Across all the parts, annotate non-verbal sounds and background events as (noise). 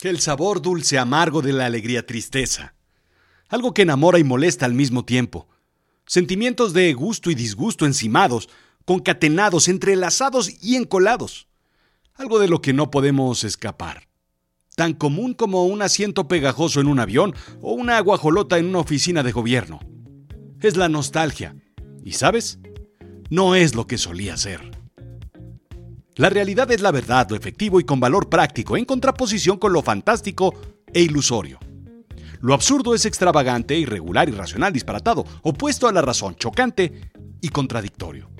El sabor dulce amargo de la alegría tristeza. Algo que enamora y molesta al mismo tiempo. Sentimientos de gusto y disgusto encimados, concatenados, entrelazados y encolados. Algo de lo que no podemos escapar. Tan común como un asiento pegajoso en un avión o una guajolota en una oficina de gobierno. Es la nostalgia. ¿Y sabes? No es lo que solía ser. La realidad es la verdad, lo efectivo y con valor práctico, en contraposición con lo fantástico e ilusorio. Lo absurdo es extravagante, irregular, irracional, disparatado, opuesto a la razón, chocante y contradictorio.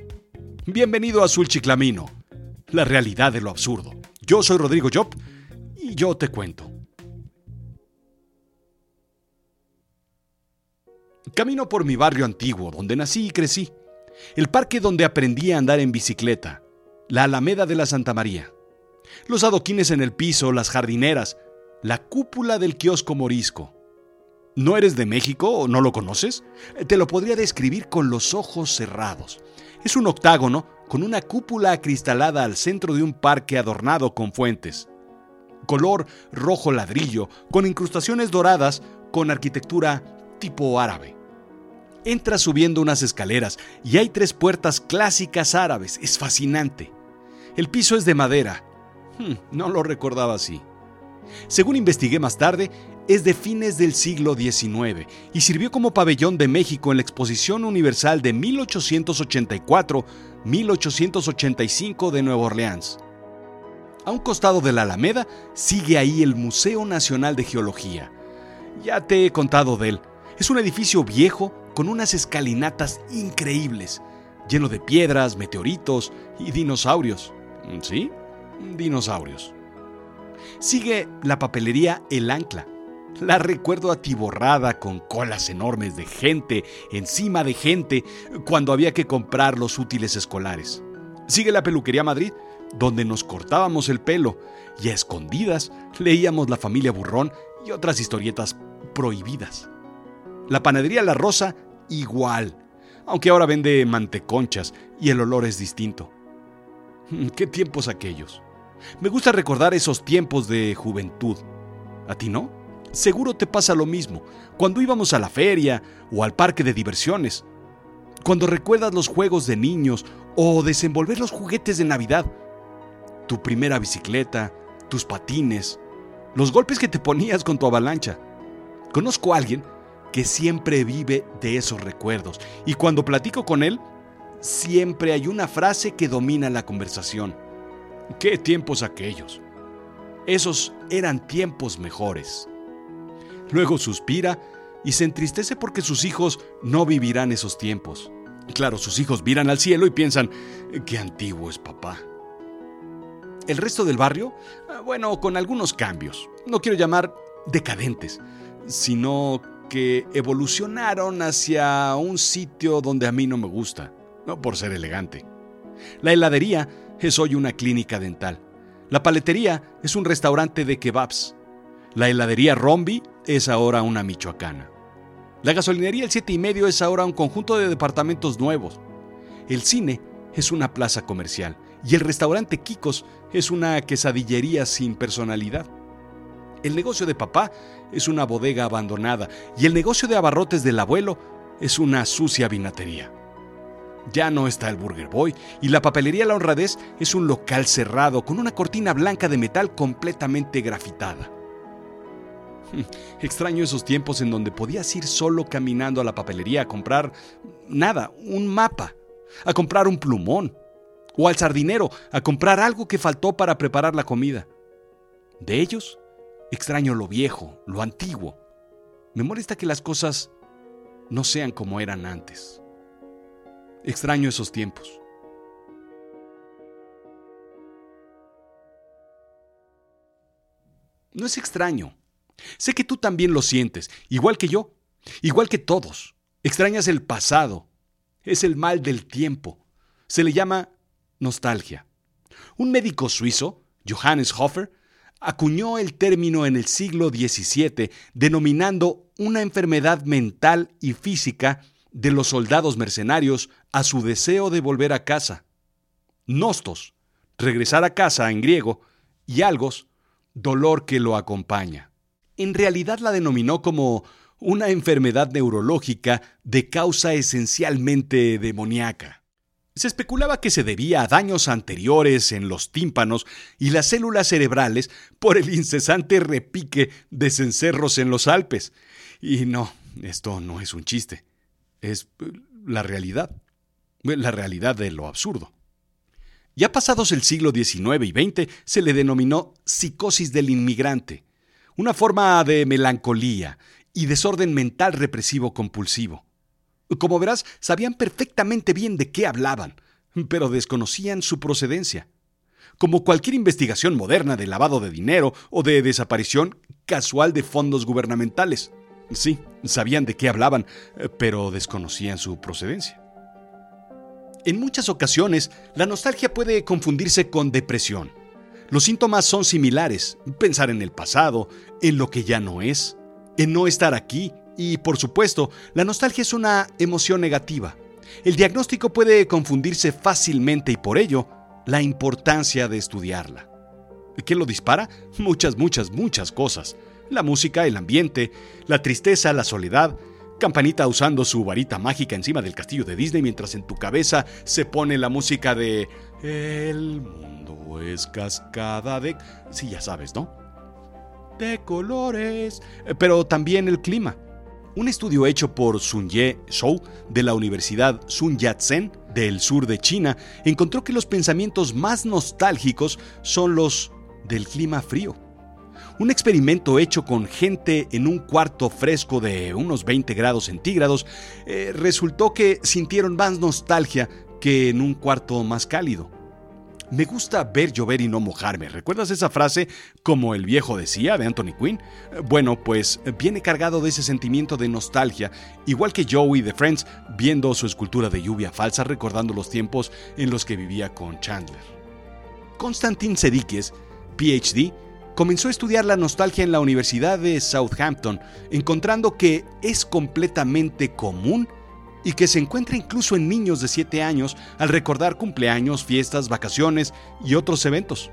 Bienvenido a Azul Chiclamino, la realidad de lo absurdo. Yo soy Rodrigo Job y yo te cuento. Camino por mi barrio antiguo, donde nací y crecí. El parque donde aprendí a andar en bicicleta, la Alameda de la Santa María. Los adoquines en el piso, las jardineras, la cúpula del kiosco morisco. ¿No eres de México o no lo conoces? Te lo podría describir con los ojos cerrados. Es un octágono con una cúpula acristalada al centro de un parque adornado con fuentes. Color rojo ladrillo, con incrustaciones doradas, con arquitectura tipo árabe. Entras subiendo unas escaleras y hay tres puertas clásicas árabes. Es fascinante. El piso es de madera. Hmm, no lo recordaba así. Según investigué más tarde, es de fines del siglo XIX y sirvió como pabellón de México en la Exposición Universal de 1884-1885 de Nueva Orleans. A un costado de la Alameda sigue ahí el Museo Nacional de Geología. Ya te he contado de él. Es un edificio viejo con unas escalinatas increíbles, lleno de piedras, meteoritos y dinosaurios. ¿Sí? Dinosaurios. Sigue la papelería El Ancla. La recuerdo atiborrada con colas enormes de gente, encima de gente, cuando había que comprar los útiles escolares. Sigue la peluquería Madrid, donde nos cortábamos el pelo y a escondidas leíamos La familia Burrón y otras historietas prohibidas. La panadería La Rosa, igual, aunque ahora vende manteconchas y el olor es distinto. (laughs) ¿Qué tiempos aquellos? Me gusta recordar esos tiempos de juventud. ¿A ti no? Seguro te pasa lo mismo cuando íbamos a la feria o al parque de diversiones. Cuando recuerdas los juegos de niños o desenvolver los juguetes de Navidad. Tu primera bicicleta, tus patines, los golpes que te ponías con tu avalancha. Conozco a alguien que siempre vive de esos recuerdos y cuando platico con él siempre hay una frase que domina la conversación. ¿Qué tiempos aquellos? Esos eran tiempos mejores. Luego suspira y se entristece porque sus hijos no vivirán esos tiempos. Claro, sus hijos miran al cielo y piensan, qué antiguo es papá. El resto del barrio, ah, bueno, con algunos cambios. No quiero llamar decadentes, sino que evolucionaron hacia un sitio donde a mí no me gusta no por ser elegante. La heladería es hoy una clínica dental. La paletería es un restaurante de kebabs. La heladería Rombi es ahora una michoacana. La gasolinería El Siete y Medio es ahora un conjunto de departamentos nuevos. El cine es una plaza comercial y el restaurante Kikos es una quesadillería sin personalidad. El negocio de papá es una bodega abandonada y el negocio de abarrotes del abuelo es una sucia vinatería. Ya no está el Burger Boy y la papelería La Honradez es un local cerrado con una cortina blanca de metal completamente grafitada. (laughs) Extraño esos tiempos en donde podías ir solo caminando a la papelería a comprar nada, un mapa, a comprar un plumón, o al sardinero a comprar algo que faltó para preparar la comida. De ellos, extraño lo viejo, lo antiguo. Me molesta que las cosas no sean como eran antes. Extraño esos tiempos. No es extraño. Sé que tú también lo sientes, igual que yo, igual que todos. Extrañas el pasado. Es el mal del tiempo. Se le llama nostalgia. Un médico suizo, Johannes Hofer, acuñó el término en el siglo XVII denominando una enfermedad mental y física de los soldados mercenarios a su deseo de volver a casa. Nostos, regresar a casa en griego, y algos, dolor que lo acompaña. En realidad la denominó como una enfermedad neurológica de causa esencialmente demoníaca. Se especulaba que se debía a daños anteriores en los tímpanos y las células cerebrales por el incesante repique de cencerros en los Alpes. Y no, esto no es un chiste, es la realidad, la realidad de lo absurdo. Ya pasados el siglo XIX y XX se le denominó psicosis del inmigrante, una forma de melancolía y desorden mental represivo compulsivo. Como verás, sabían perfectamente bien de qué hablaban, pero desconocían su procedencia. Como cualquier investigación moderna de lavado de dinero o de desaparición casual de fondos gubernamentales. Sí, sabían de qué hablaban, pero desconocían su procedencia. En muchas ocasiones, la nostalgia puede confundirse con depresión. Los síntomas son similares, pensar en el pasado, en lo que ya no es, en no estar aquí y, por supuesto, la nostalgia es una emoción negativa. El diagnóstico puede confundirse fácilmente y por ello, la importancia de estudiarla. ¿Qué lo dispara? Muchas, muchas, muchas cosas. La música, el ambiente, la tristeza, la soledad. Campanita usando su varita mágica encima del castillo de Disney mientras en tu cabeza se pone la música de... El mundo es cascada de... Sí, ya sabes, ¿no? De colores. Pero también el clima. Un estudio hecho por Sun Ye Shou de la Universidad Sun Yat-sen del sur de China encontró que los pensamientos más nostálgicos son los del clima frío. Un experimento hecho con gente en un cuarto fresco de unos 20 grados centígrados eh, resultó que sintieron más nostalgia que en un cuarto más cálido. Me gusta ver llover y no mojarme. ¿Recuerdas esa frase como el viejo decía de Anthony Quinn? Bueno, pues viene cargado de ese sentimiento de nostalgia, igual que Joey de Friends viendo su escultura de lluvia falsa recordando los tiempos en los que vivía con Chandler. Konstantin Sedikes, PhD, comenzó a estudiar la nostalgia en la Universidad de Southampton, encontrando que es completamente común y que se encuentra incluso en niños de 7 años al recordar cumpleaños, fiestas, vacaciones y otros eventos.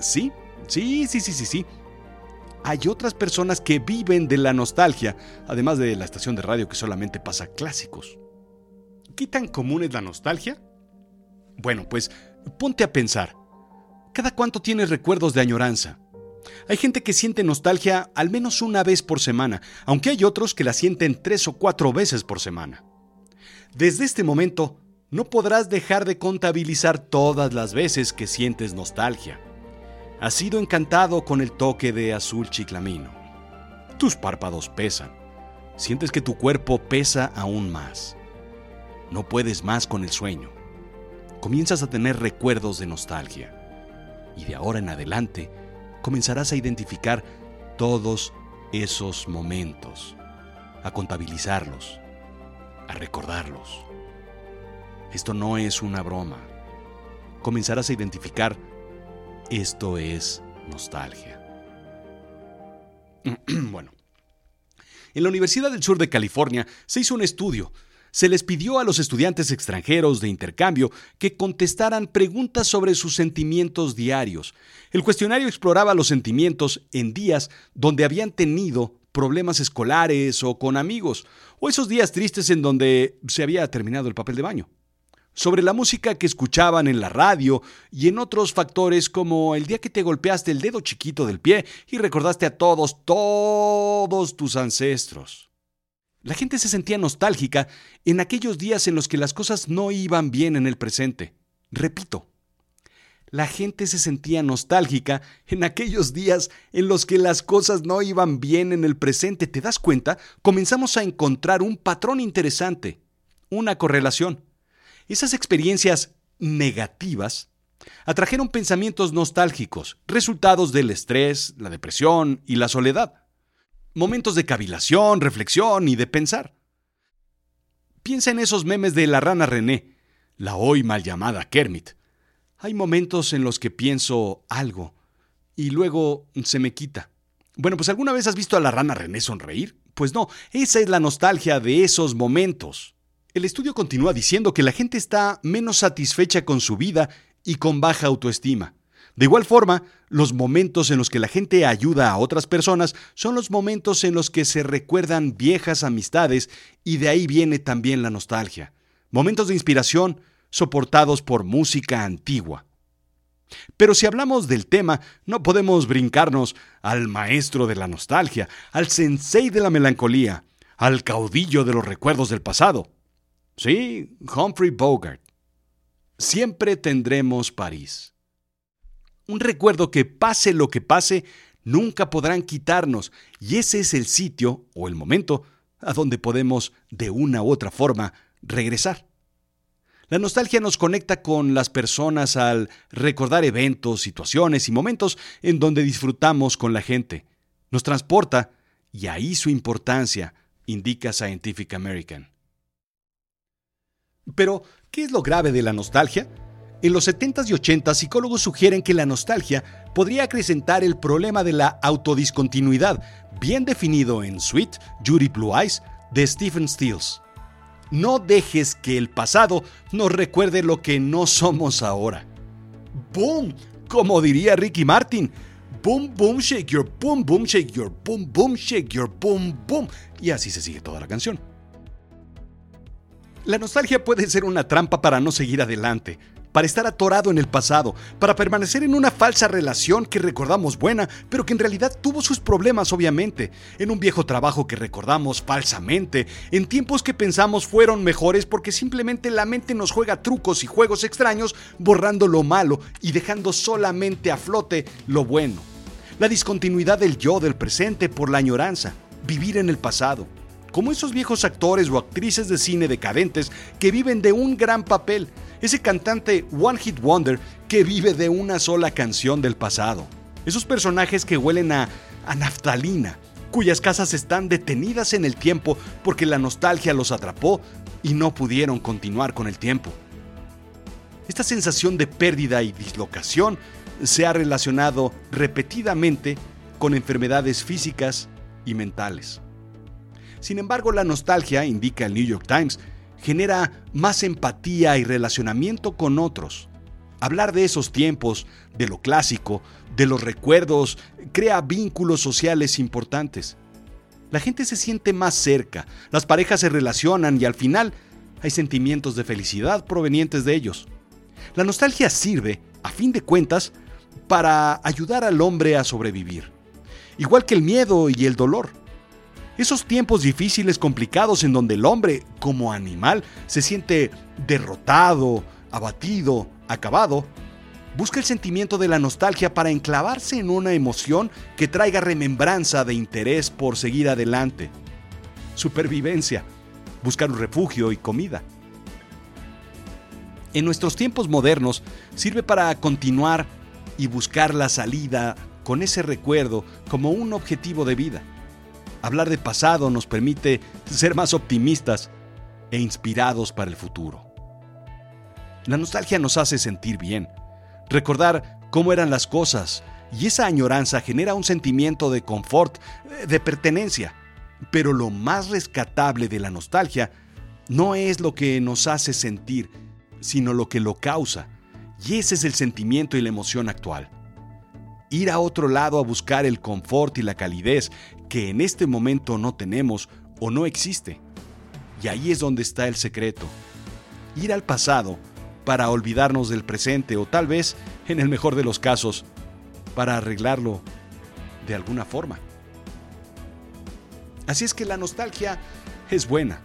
Sí, sí, sí, sí, sí, sí. Hay otras personas que viven de la nostalgia, además de la estación de radio que solamente pasa clásicos. ¿Qué tan común es la nostalgia? Bueno, pues ponte a pensar. ¿Cada cuánto tienes recuerdos de añoranza? Hay gente que siente nostalgia al menos una vez por semana, aunque hay otros que la sienten tres o cuatro veces por semana. Desde este momento, no podrás dejar de contabilizar todas las veces que sientes nostalgia. Has sido encantado con el toque de azul chiclamino. Tus párpados pesan. Sientes que tu cuerpo pesa aún más. No puedes más con el sueño. Comienzas a tener recuerdos de nostalgia. Y de ahora en adelante, comenzarás a identificar todos esos momentos, a contabilizarlos a recordarlos. Esto no es una broma. Comenzarás a identificar, esto es nostalgia. (clears throat) bueno, en la Universidad del Sur de California se hizo un estudio. Se les pidió a los estudiantes extranjeros de intercambio que contestaran preguntas sobre sus sentimientos diarios. El cuestionario exploraba los sentimientos en días donde habían tenido problemas escolares o con amigos, o esos días tristes en donde se había terminado el papel de baño. Sobre la música que escuchaban en la radio y en otros factores como el día que te golpeaste el dedo chiquito del pie y recordaste a todos, todos tus ancestros. La gente se sentía nostálgica en aquellos días en los que las cosas no iban bien en el presente. Repito, la gente se sentía nostálgica en aquellos días en los que las cosas no iban bien en el presente. ¿Te das cuenta? Comenzamos a encontrar un patrón interesante, una correlación. Esas experiencias negativas atrajeron pensamientos nostálgicos, resultados del estrés, la depresión y la soledad. Momentos de cavilación, reflexión y de pensar. Piensa en esos memes de la rana René, la hoy mal llamada Kermit hay momentos en los que pienso algo y luego se me quita. Bueno, pues ¿alguna vez has visto a la rana René sonreír? Pues no, esa es la nostalgia de esos momentos. El estudio continúa diciendo que la gente está menos satisfecha con su vida y con baja autoestima. De igual forma, los momentos en los que la gente ayuda a otras personas son los momentos en los que se recuerdan viejas amistades y de ahí viene también la nostalgia. Momentos de inspiración soportados por música antigua. Pero si hablamos del tema, no podemos brincarnos al maestro de la nostalgia, al sensei de la melancolía, al caudillo de los recuerdos del pasado. Sí, Humphrey Bogart. Siempre tendremos París. Un recuerdo que pase lo que pase, nunca podrán quitarnos, y ese es el sitio o el momento a donde podemos, de una u otra forma, regresar. La nostalgia nos conecta con las personas al recordar eventos, situaciones y momentos en donde disfrutamos con la gente. Nos transporta, y ahí su importancia, indica Scientific American. Pero, ¿qué es lo grave de la nostalgia? En los 70s y 80s, psicólogos sugieren que la nostalgia podría acrecentar el problema de la autodiscontinuidad, bien definido en Sweet, Judy Blue Eyes, de Stephen Stills. No dejes que el pasado nos recuerde lo que no somos ahora. ¡Boom! Como diría Ricky Martin. Boom, boom, shake your boom, boom, shake your boom, boom, shake your boom, boom. Y así se sigue toda la canción. La nostalgia puede ser una trampa para no seguir adelante para estar atorado en el pasado, para permanecer en una falsa relación que recordamos buena, pero que en realidad tuvo sus problemas obviamente, en un viejo trabajo que recordamos falsamente, en tiempos que pensamos fueron mejores porque simplemente la mente nos juega trucos y juegos extraños, borrando lo malo y dejando solamente a flote lo bueno. La discontinuidad del yo del presente por la añoranza, vivir en el pasado como esos viejos actores o actrices de cine decadentes que viven de un gran papel, ese cantante One Hit Wonder que vive de una sola canción del pasado. Esos personajes que huelen a, a naftalina, cuyas casas están detenidas en el tiempo porque la nostalgia los atrapó y no pudieron continuar con el tiempo. Esta sensación de pérdida y dislocación se ha relacionado repetidamente con enfermedades físicas y mentales. Sin embargo, la nostalgia, indica el New York Times, genera más empatía y relacionamiento con otros. Hablar de esos tiempos, de lo clásico, de los recuerdos, crea vínculos sociales importantes. La gente se siente más cerca, las parejas se relacionan y al final hay sentimientos de felicidad provenientes de ellos. La nostalgia sirve, a fin de cuentas, para ayudar al hombre a sobrevivir, igual que el miedo y el dolor. Esos tiempos difíciles, complicados, en donde el hombre, como animal, se siente derrotado, abatido, acabado, busca el sentimiento de la nostalgia para enclavarse en una emoción que traiga remembranza de interés por seguir adelante. Supervivencia, buscar un refugio y comida. En nuestros tiempos modernos sirve para continuar y buscar la salida con ese recuerdo como un objetivo de vida. Hablar de pasado nos permite ser más optimistas e inspirados para el futuro. La nostalgia nos hace sentir bien, recordar cómo eran las cosas, y esa añoranza genera un sentimiento de confort, de pertenencia. Pero lo más rescatable de la nostalgia no es lo que nos hace sentir, sino lo que lo causa. Y ese es el sentimiento y la emoción actual ir a otro lado a buscar el confort y la calidez que en este momento no tenemos o no existe. Y ahí es donde está el secreto. Ir al pasado para olvidarnos del presente o tal vez, en el mejor de los casos, para arreglarlo de alguna forma. Así es que la nostalgia es buena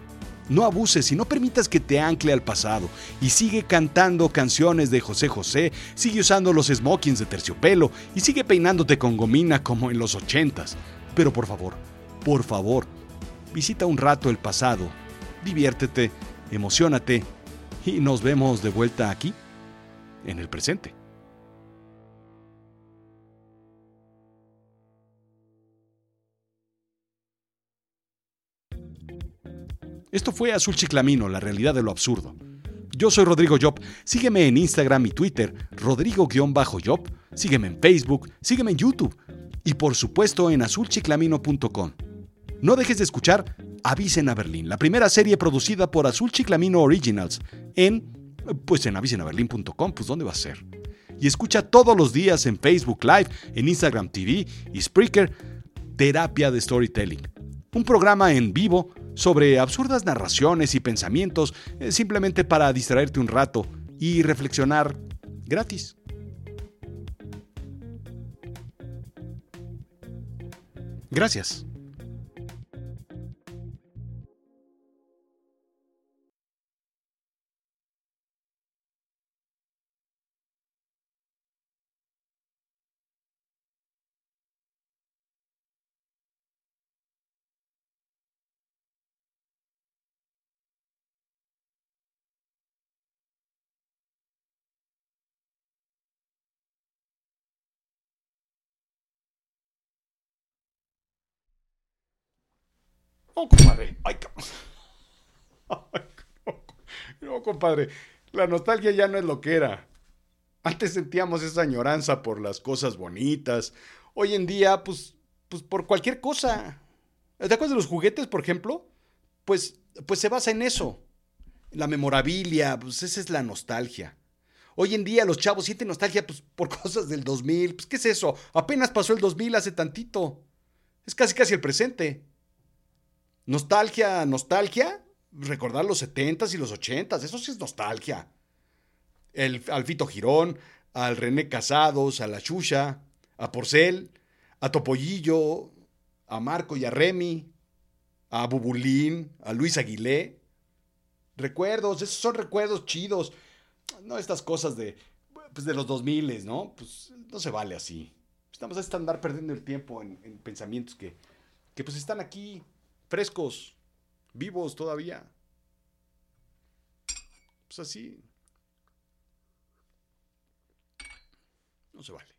no abuses y no permitas que te ancle al pasado. Y sigue cantando canciones de José José, sigue usando los smokings de terciopelo y sigue peinándote con gomina como en los ochentas. Pero por favor, por favor, visita un rato el pasado, diviértete, emocionate y nos vemos de vuelta aquí, en el presente. Esto fue Azul Chiclamino, la realidad de lo absurdo. Yo soy Rodrigo Job. Sígueme en Instagram y Twitter, Rodrigo-Job. Sígueme en Facebook, sígueme en YouTube y por supuesto en azulchiclamino.com. No dejes de escuchar Avisen a Berlín, la primera serie producida por Azul Chiclamino Originals en pues en avisenaberlin.com, pues ¿dónde va a ser? y escucha todos los días en Facebook Live, en Instagram TV y Spreaker Terapia de Storytelling. Un programa en vivo sobre absurdas narraciones y pensamientos eh, simplemente para distraerte un rato y reflexionar gratis. Gracias. No, compadre. Ay, (laughs) no, compadre. La nostalgia ya no es lo que era. Antes sentíamos esa añoranza por las cosas bonitas. Hoy en día, pues, pues por cualquier cosa. ¿Te acuerdas de los juguetes, por ejemplo? Pues, pues se basa en eso. La memorabilia, pues esa es la nostalgia. Hoy en día los chavos sienten nostalgia pues, por (laughs) cosas del 2000. Pues, ¿qué es eso? Apenas pasó el 2000 hace tantito. Es casi casi el presente. Nostalgia, nostalgia. Recordar los 70s y los 80s, eso sí es nostalgia. El, al Fito Girón, al René Casados, a la Chucha, a Porcel, a Topollillo, a Marco y a Remy, a Bubulín, a Luis Aguilé. Recuerdos, esos son recuerdos chidos. No estas cosas de, pues de los 2000, ¿no? Pues no se vale así. Estamos a andar perdiendo el tiempo en, en pensamientos que, que pues están aquí frescos, vivos todavía. Pues así. No se vale.